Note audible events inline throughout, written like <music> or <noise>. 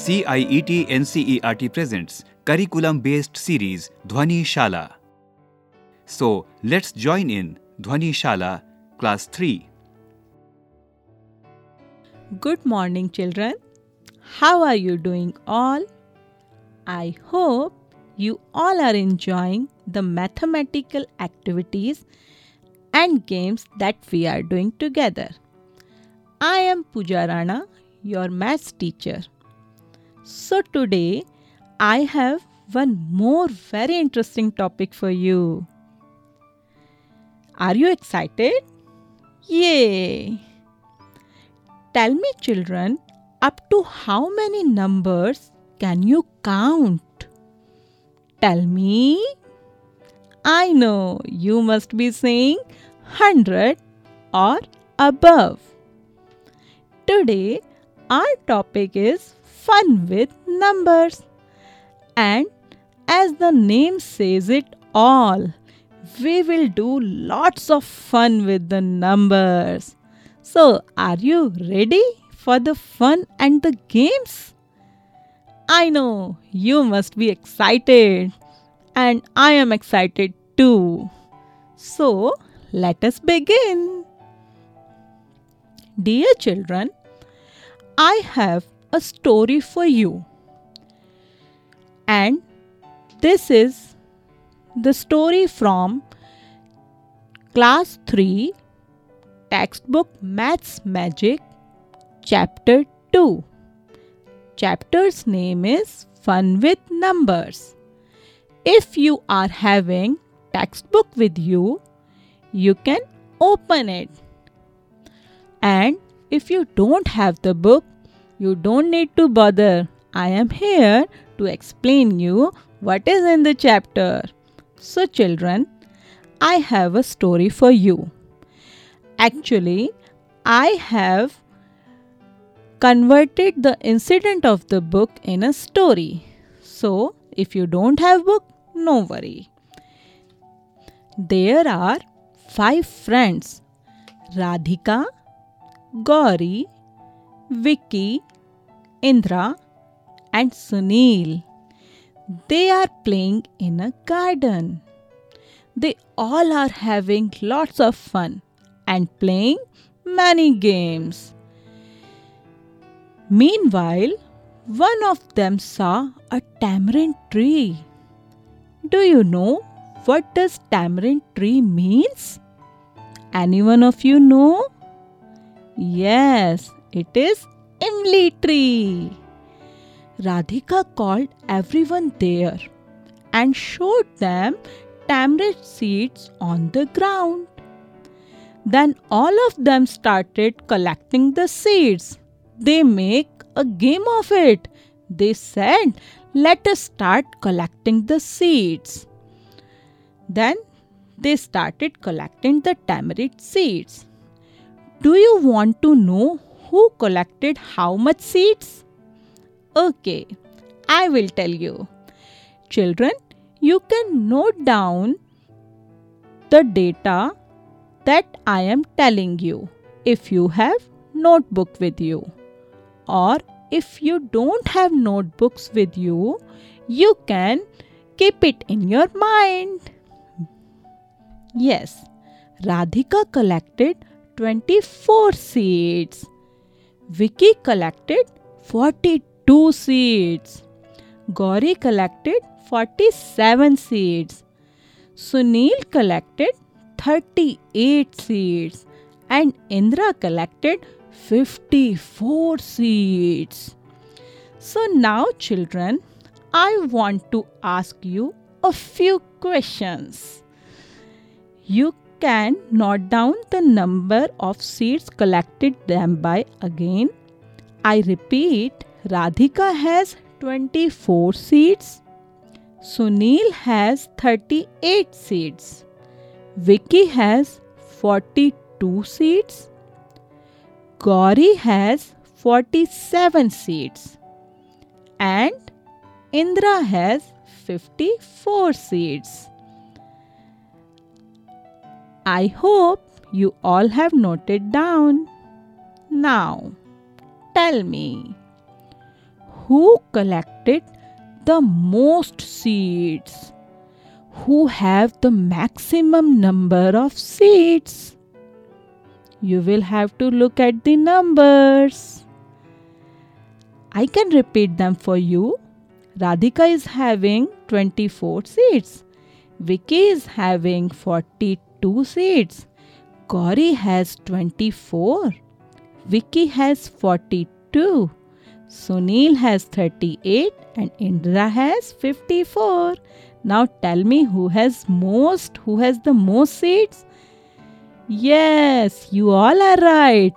CIET NCERT presents curriculum based series Dhwani Shala. So let's join in Dhwani Shala class 3. Good morning, children. How are you doing, all? I hope you all are enjoying the mathematical activities and games that we are doing together. I am Pooja Rana, your maths teacher. So, today I have one more very interesting topic for you. Are you excited? Yay! Tell me, children, up to how many numbers can you count? Tell me. I know you must be saying 100 or above. Today, our topic is fun with numbers. And as the name says it all, we will do lots of fun with the numbers. So, are you ready for the fun and the games? I know you must be excited, and I am excited too. So, let us begin. Dear children, I have a story for you. And this is the story from class 3 textbook Maths Magic chapter 2. Chapter's name is Fun with Numbers. If you are having textbook with you, you can open it. And if you don't have the book, you don't need to bother. I am here to explain you what is in the chapter. So children, I have a story for you. Actually, I have converted the incident of the book in a story. So, if you don't have book, no worry. There are five friends Radhika, Gauri, Vicky, Indra, and Sunil. They are playing in a garden. They all are having lots of fun and playing many games. Meanwhile, one of them saw a tamarind tree. Do you know what does tamarind tree means? Anyone of you know? Yes, it is Tree. Radhika called everyone there and showed them tamarind seeds on the ground. Then all of them started collecting the seeds. They make a game of it. They said, Let us start collecting the seeds. Then they started collecting the tamarind seeds. Do you want to know who collected how much seeds? Okay, I will tell you. Children, you can note down the data that I am telling you if you have notebook with you or if you don't have notebooks with you you can keep it in your mind yes radhika collected 24 seeds vicky collected 42 seeds gauri collected 47 seeds sunil collected 38 seeds and Indra collected 54 seeds. So now, children, I want to ask you a few questions. You can note down the number of seeds collected them by again. I repeat, Radhika has 24 seeds. Sunil has 38 seeds. Vicky has 42 seeds. Gauri has 47 seeds. And Indra has 54 seeds. I hope you all have noted down. Now, tell me, who collected the most seeds? Who have the maximum number of seeds? You will have to look at the numbers. I can repeat them for you. Radhika is having 24 seeds. Vicky is having 42 seeds. Gauri has 24. Vicky has 42. Sunil has 38 and Indra has 54. Now tell me who has most, who has the most seeds? Yes, you all are right.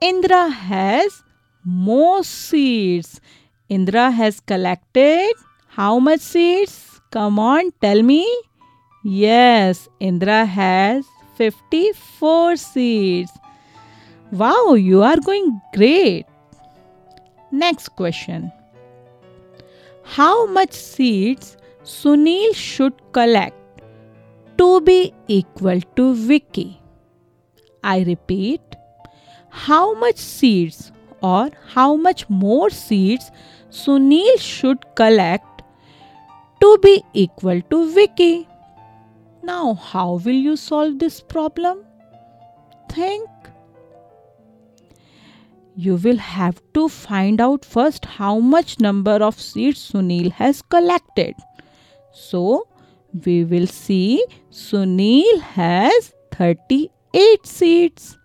Indra has most seeds. Indra has collected how much seeds? Come on, tell me. Yes, Indra has 54 seeds. Wow, you are going great. Next question. How much seeds Sunil should collect to be equal to Vicky? I repeat, how much seeds or how much more seeds Sunil should collect to be equal to Vicky? Now, how will you solve this problem? Think. You will have to find out first how much number of seeds Sunil has collected. So, we will see Sunil has 38 seeds.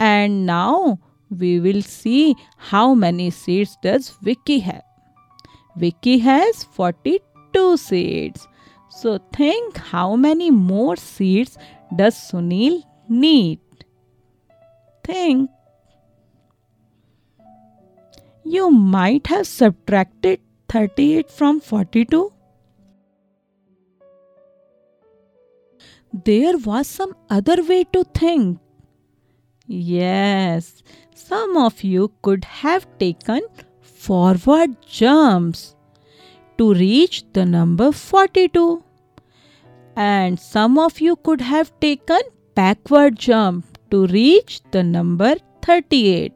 And now we will see how many seeds does Vicky have. Vicky has 42 seeds. So think how many more seeds does Sunil need? Think. You might have subtracted 38 from 42. There was some other way to think. Yes, some of you could have taken forward jumps to reach the number 42. And some of you could have taken backward jump to reach the number 38.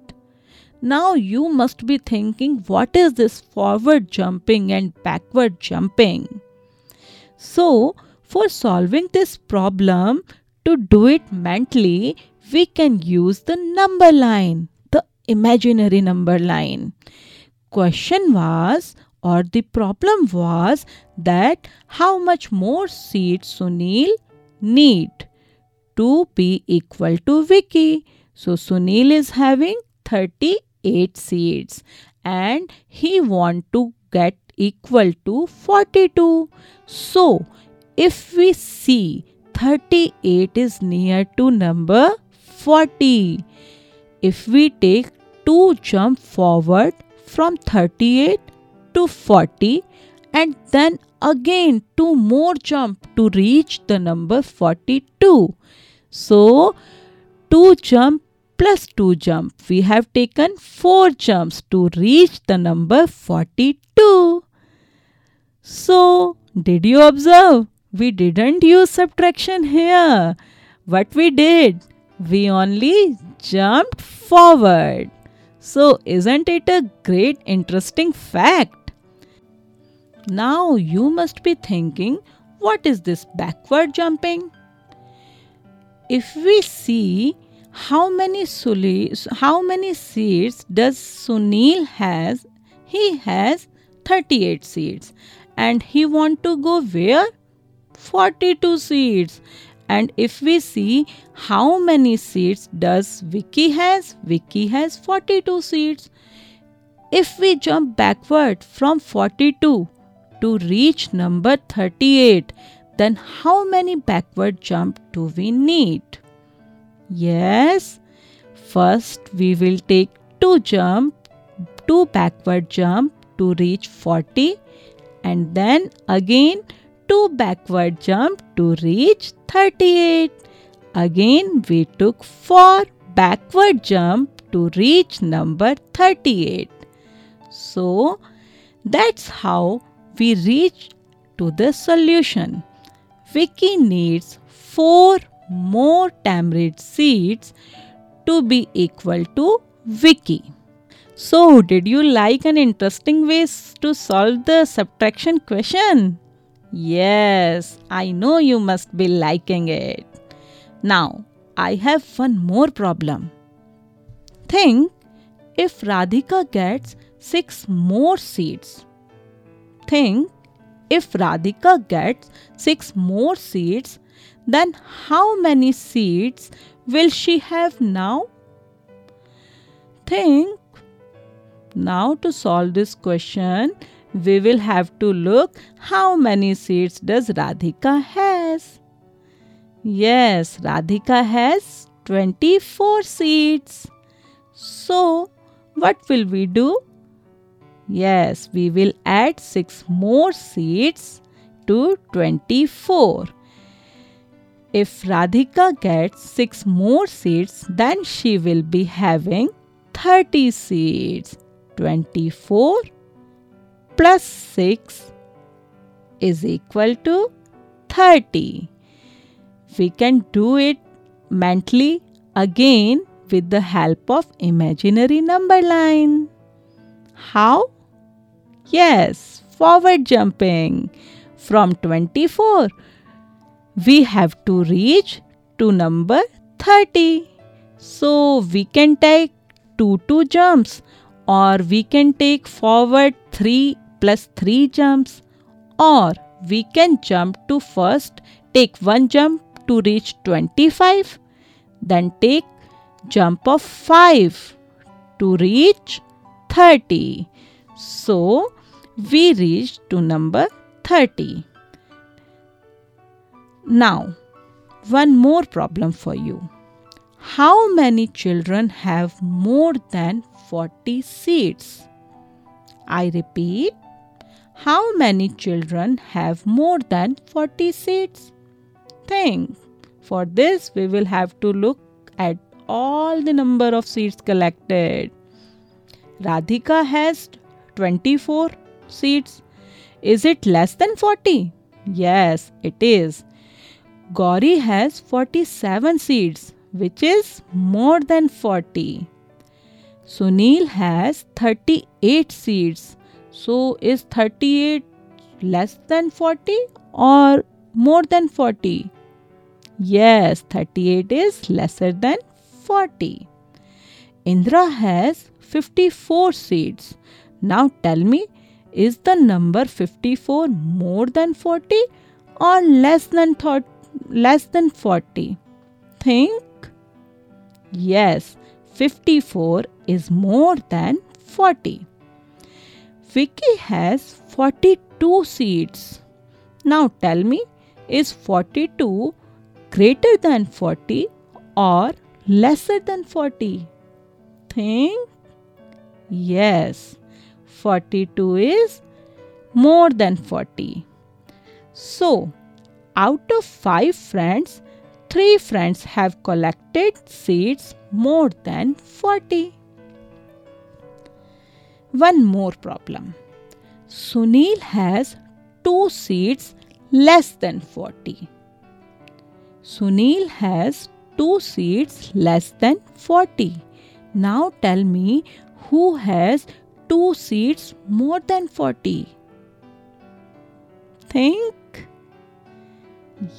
Now you must be thinking what is this forward jumping and backward jumping? So, for solving this problem, to do it mentally, we can use the number line, the imaginary number line. Question was or the problem was that how much more seeds Sunil need to be equal to Vicky. So Sunil is having 38 seeds and he want to get equal to 42. So if we see 38 is near to number 40. If we take 2 jump forward from 38 to 40 and then again 2 more jump to reach the number 42. So 2 jump plus 2 jump. We have taken 4 jumps to reach the number 42. So, did you observe? We didn't use subtraction here. What we did? We only jumped forward. So, isn't it a great interesting fact? Now you must be thinking, what is this backward jumping? If we see how many Suli, how many seeds does Sunil has? He has 38 seeds and he want to go where? 42 seeds. And if we see how many seeds does Vicky has? Vicky has 42 seeds. If we jump backward from 42 to reach number 38, then how many backward jump do we need? Yes, first we will take two jump, two backward jump to reach 40 and then again two backward jump to reach 38. Again we took four backward jump to reach number 38. So that's how we reach to the solution. Vicky needs 4 more tamarind seeds to be equal to Vicky. So, did you like an interesting ways to solve the subtraction question? Yes, I know you must be liking it. Now, I have one more problem. Think if Radhika gets 6 more seeds. Think if Radhika gets 6 more seeds, then how many seeds will she have now? Think. Now to solve this question, we will have to look how many seeds does Radhika has. Yes, Radhika has 24 seeds. So, what will we do? Yes, we will add 6 more seeds to 24. If Radhika gets 6 more seeds, then she will be having 30 seeds. 24 plus 6 is equal to 30. We can do it mentally again with the help of imaginary number line. How? Yes, forward jumping. From 24, we have to reach to number 30. So we can take 2 2 jumps or we can take forward 3 plus 3 jumps or we can jump to first take one jump to reach 25 then take jump of 5 to reach 30 so we reached to number 30 now one more problem for you how many children have more than 40 seats? I repeat, how many children have more than 40 seats? Think. For this, we will have to look at all the number of seats collected. Radhika has 24 seats. Is it less than 40? Yes, it is. Gauri has 47 seats which is more than 40. Sunil has 38 seeds. So is 38 less than 40 or more than 40? Yes, 38 is lesser than 40. Indra has 54 seeds. Now tell me, is the number 54 more than 40 or less than thought less than 40? Think Yes, 54 is more than 40. Vicky has 42 seeds. Now tell me, is 42 greater than 40 or lesser than 40? Think. Yes, 42 is more than 40. So, out of 5 friends, three friends have collected seeds more than 40. One more problem. Sunil has two seeds less than 40. Sunil has two seeds less than 40. Now tell me who has two seeds more than 40? Think.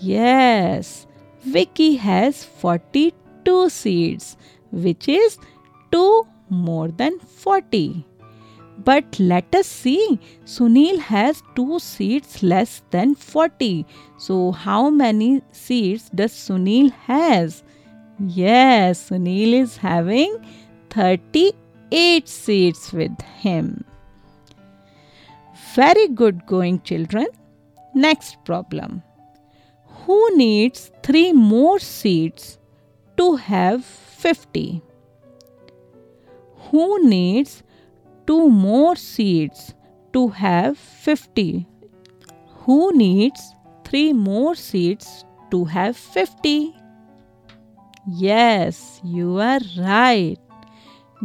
Yes, Vicky has 42 seeds, which is 2 more than 40. But let us see, Sunil has 2 seeds less than 40. So how many seeds does Sunil has? Yes, Sunil is having 38 seeds with him. Very good going children. Next problem who needs 3 more seeds to have 50? Who needs 2 more seeds to have 50? Who needs 3 more seeds to have 50? Yes, you are right.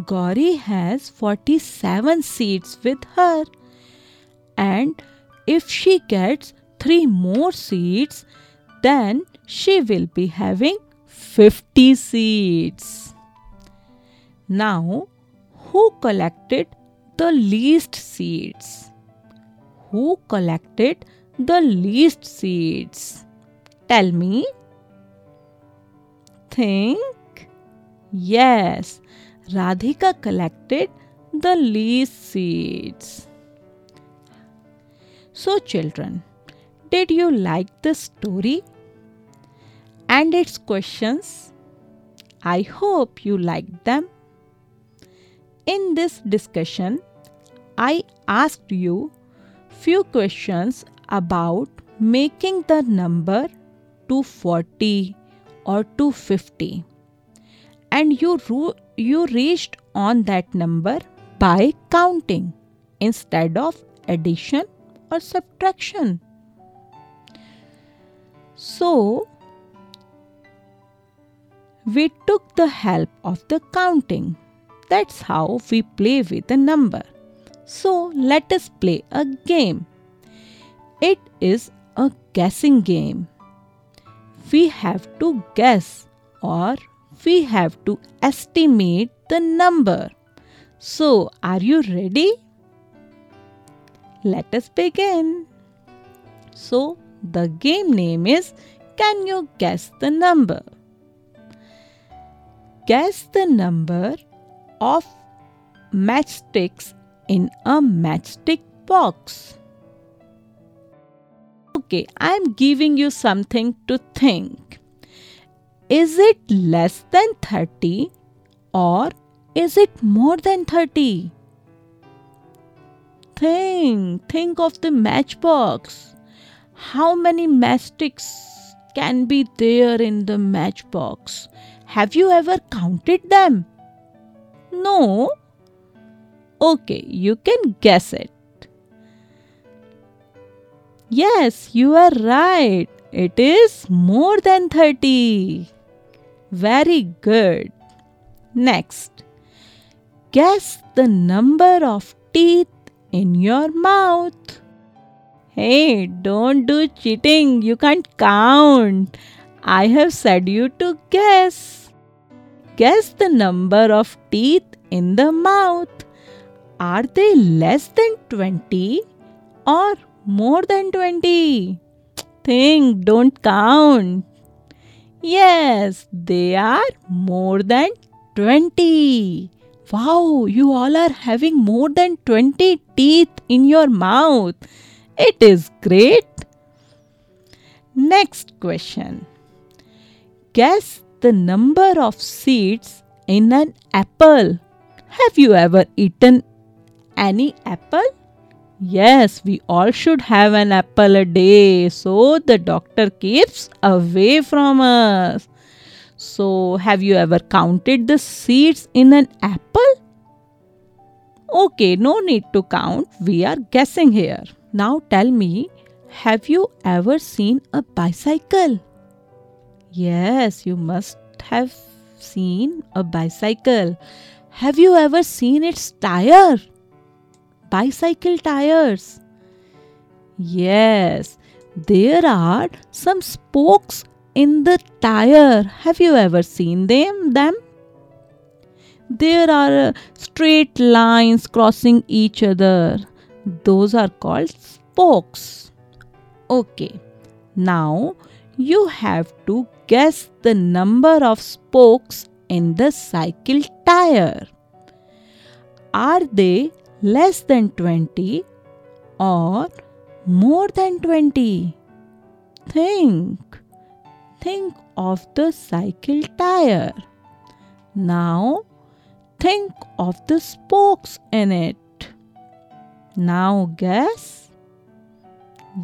Gauri has 47 seeds with her. And if she gets 3 more seeds, then she will be having 50 seeds. Now, Who collected the least seeds? Who collected the least seeds? Tell me. Think. Yes, Radhika collected the least seeds. So, children, did you like the story and its questions? I hope you liked them. In this discussion, I asked you few questions about making the number 240 or 250 and you you reached on that number by counting instead of addition or subtraction. So, we took the help of the counting. That's how we play with a number. So, let us play a game. It is a guessing game. We have to guess or we have to estimate the number. So, are you ready? Let us begin. So, the game name is Can You Guess the Number? Guess the number of matchsticks in a matchstick box. Okay, I am giving you something to think. Is it less than 30 or is it more than 30? Think, think of the matchbox. How many matchsticks can be there in the matchbox? Have you ever counted them? No? Okay, you can guess it. Yes, you are right. It is more than 30. Very good. Next, guess the number of teeth in your mouth. Hey, don't do cheating. You can't count. I have said you to guess. Guess the number of teeth in the mouth. Are they less than 20 or more than 20? Think, don't count. Yes, they are more than 20. Wow, you all are having more than 20 teeth in your mouth. It is great. Next question. Guess the number of seeds in an apple. Have you ever eaten any apple? Yes, we all should have an apple a day so the doctor keeps away from us. So, have you ever counted the seeds in an apple? Okay, no need to count. We are guessing here. Now tell me, have you ever seen a bicycle? Yes, you must have seen a bicycle. Have you ever seen its tire? Bicycle tires. Yes, there are some spokes in the tire. Have you ever seen them? Them? There are uh, straight lines crossing each other. Those are called spokes. Okay. Now you have to guess the number of spokes in the cycle tire. Are they less than 20 or more than 20? Think. Think of the cycle tire. Now think of the spokes in it. Now guess?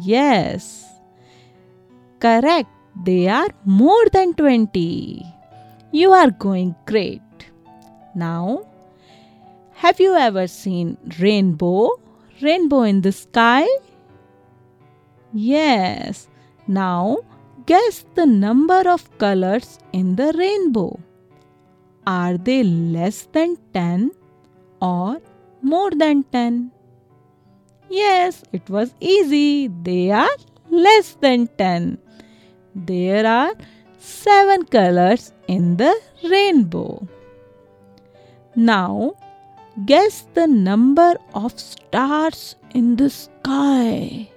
Yes. Correct. They are more than 20. You are going great. Now, have you ever seen rainbow? Rainbow in the sky? Yes. Now, Guess the number of colors in the rainbow. Are they less than 10 or more than 10? Yes, it was easy. They are less than 10. There are 7 colors in the rainbow. Now, Guess the number of stars in the sky.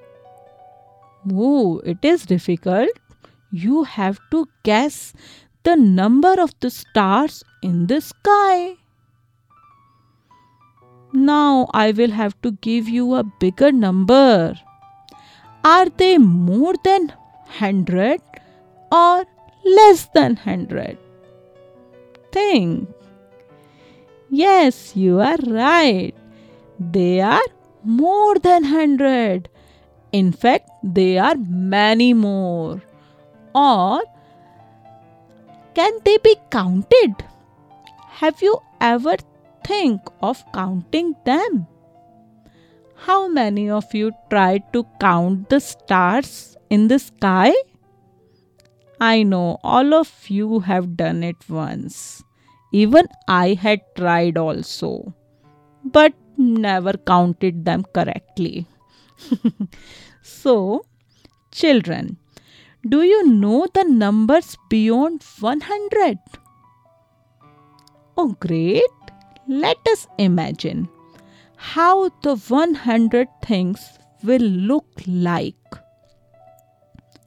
Oh, it is difficult. You have to guess the number of the stars in the sky. Now I will have to give you a bigger number. Are they more than 100 or less than 100? Think. Yes, you are right. They are more than 100. In fact, they are many more. Or can they be counted? Have you ever think of counting them? How many of you tried to count the stars in the sky? I know all of you have done it once. Even I had tried also, but never counted them correctly. <laughs> so, children, do you know the numbers beyond 100? Oh, great! Let us imagine how the 100 things will look like.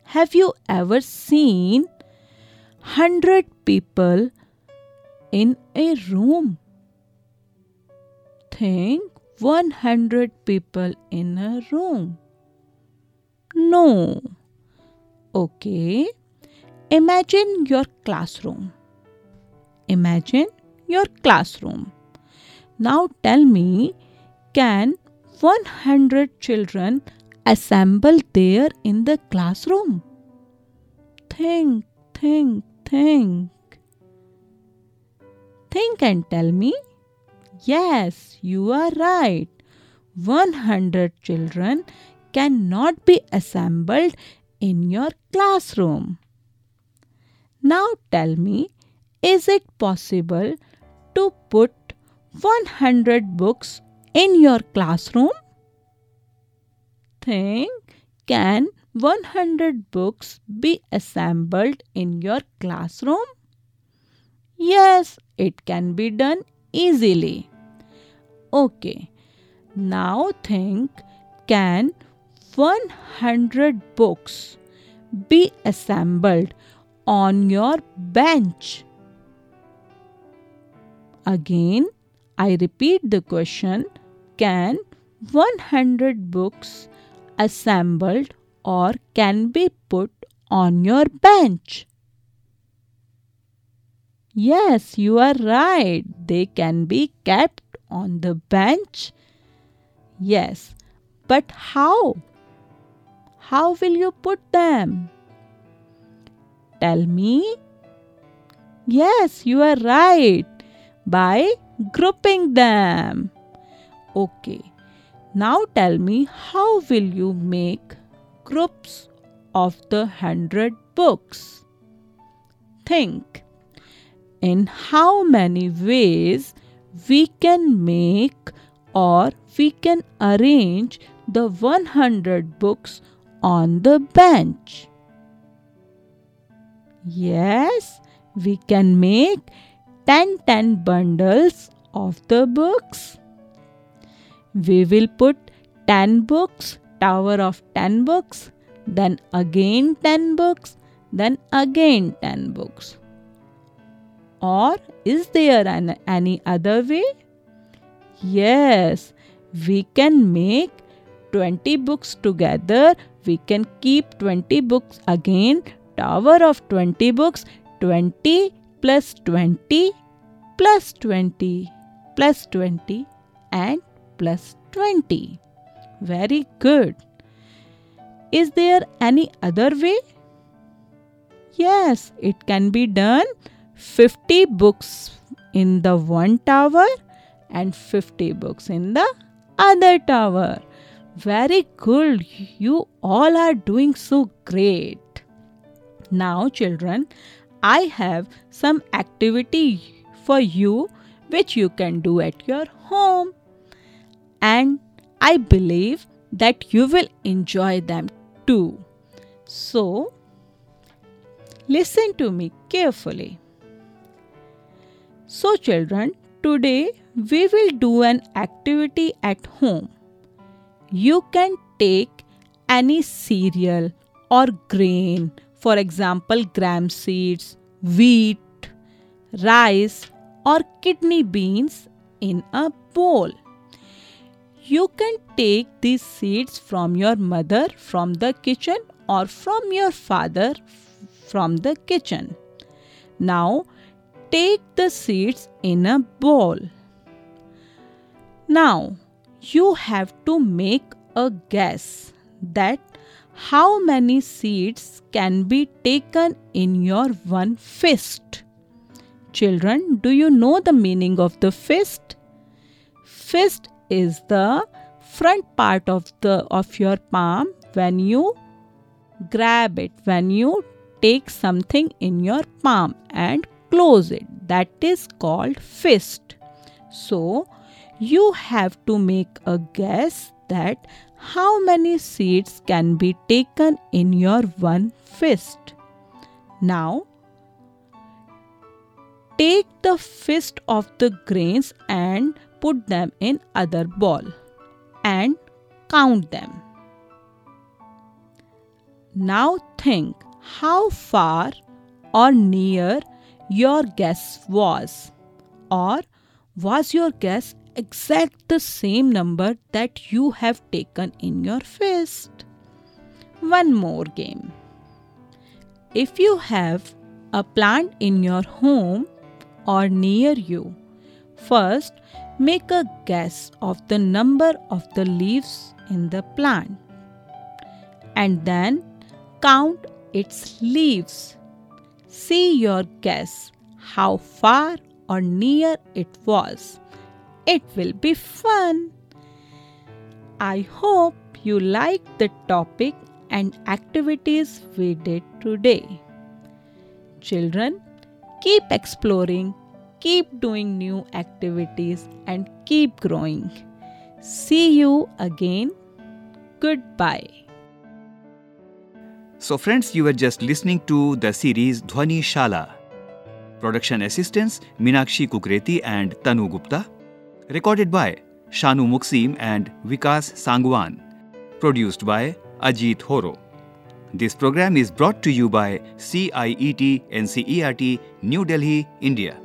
Have you ever seen 100 people in a room? Think 100 people in a room. No. Okay. Imagine your classroom. Imagine your classroom. Now tell me, can 100 children assemble there in the classroom? Think, think, think. Think and tell me. Yes, you are right. 100 children cannot be assembled in your classroom. Now tell me, is it possible to put 100 books in your classroom? Think can 100 books be assembled in your classroom? Yes, it can be done easily. Okay, now think can 100 books be assembled on your bench? Again, I repeat the question Can 100 books assembled or can be put on your bench? Yes, you are right. They can be kept on the bench. Yes, but how? How will you put them? Tell me. Yes, you are right. By grouping them. Okay, now tell me how will you make groups of the hundred books? Think in how many ways we can make or we can arrange the 100 books on the bench. Yes, we can make 10 10 bundles of the books. We will put 10 books, tower of 10 books, then again 10 books, then again 10 books. Or is there an, any other way? Yes, we can make 20 books together. We can keep 20 books again. Tower of 20 books, 20 plus 20 plus 20 plus 20 and plus 20. Very good. Is there any other way? Yes, it can be done 50 books in the one tower and 50 books in the other tower. Very good. You all are doing so great. Now, children, I have some activity for you which you can do at your home. And I believe that you will enjoy them too. So, listen to me carefully. So, children, today we will do an activity at home. You can take any cereal or grain, for example, gram seeds, wheat, rice, or kidney beans in a bowl. You can take these seeds from your mother from the kitchen or from your father from the kitchen. Now, take the seeds in a bowl. Now, you have to make a guess that how many seeds can be taken in your one fist. Children, do you know the meaning of the fist? Fist is the front part of the of your palm when you grab it when you take something in your palm and close it that is called fist. So you have to make a guess that how many seeds can be taken in your one fist. Now take the fist of the grains and put them in other ball and count them. Now think how far or near your guess was or was your guess exact the same number that you have taken in your fist? One more game. If you have a plant in your home or near you, first make a guess of the number of the leaves in the plant and then count its leaves. See your guess how far or near it was. It will be fun. I hope you liked the topic and activities we did today. Children, keep exploring, keep doing new activities, and keep growing. See you again. Goodbye. So, friends, you were just listening to the series Dhwani Shala. Production assistants Minakshi Kukreti and Tanu Gupta. Recorded by Shanu Muksim and Vikas Sangwan. Produced by Ajit Horo. This program is brought to you by CIET NCERT New Delhi, India.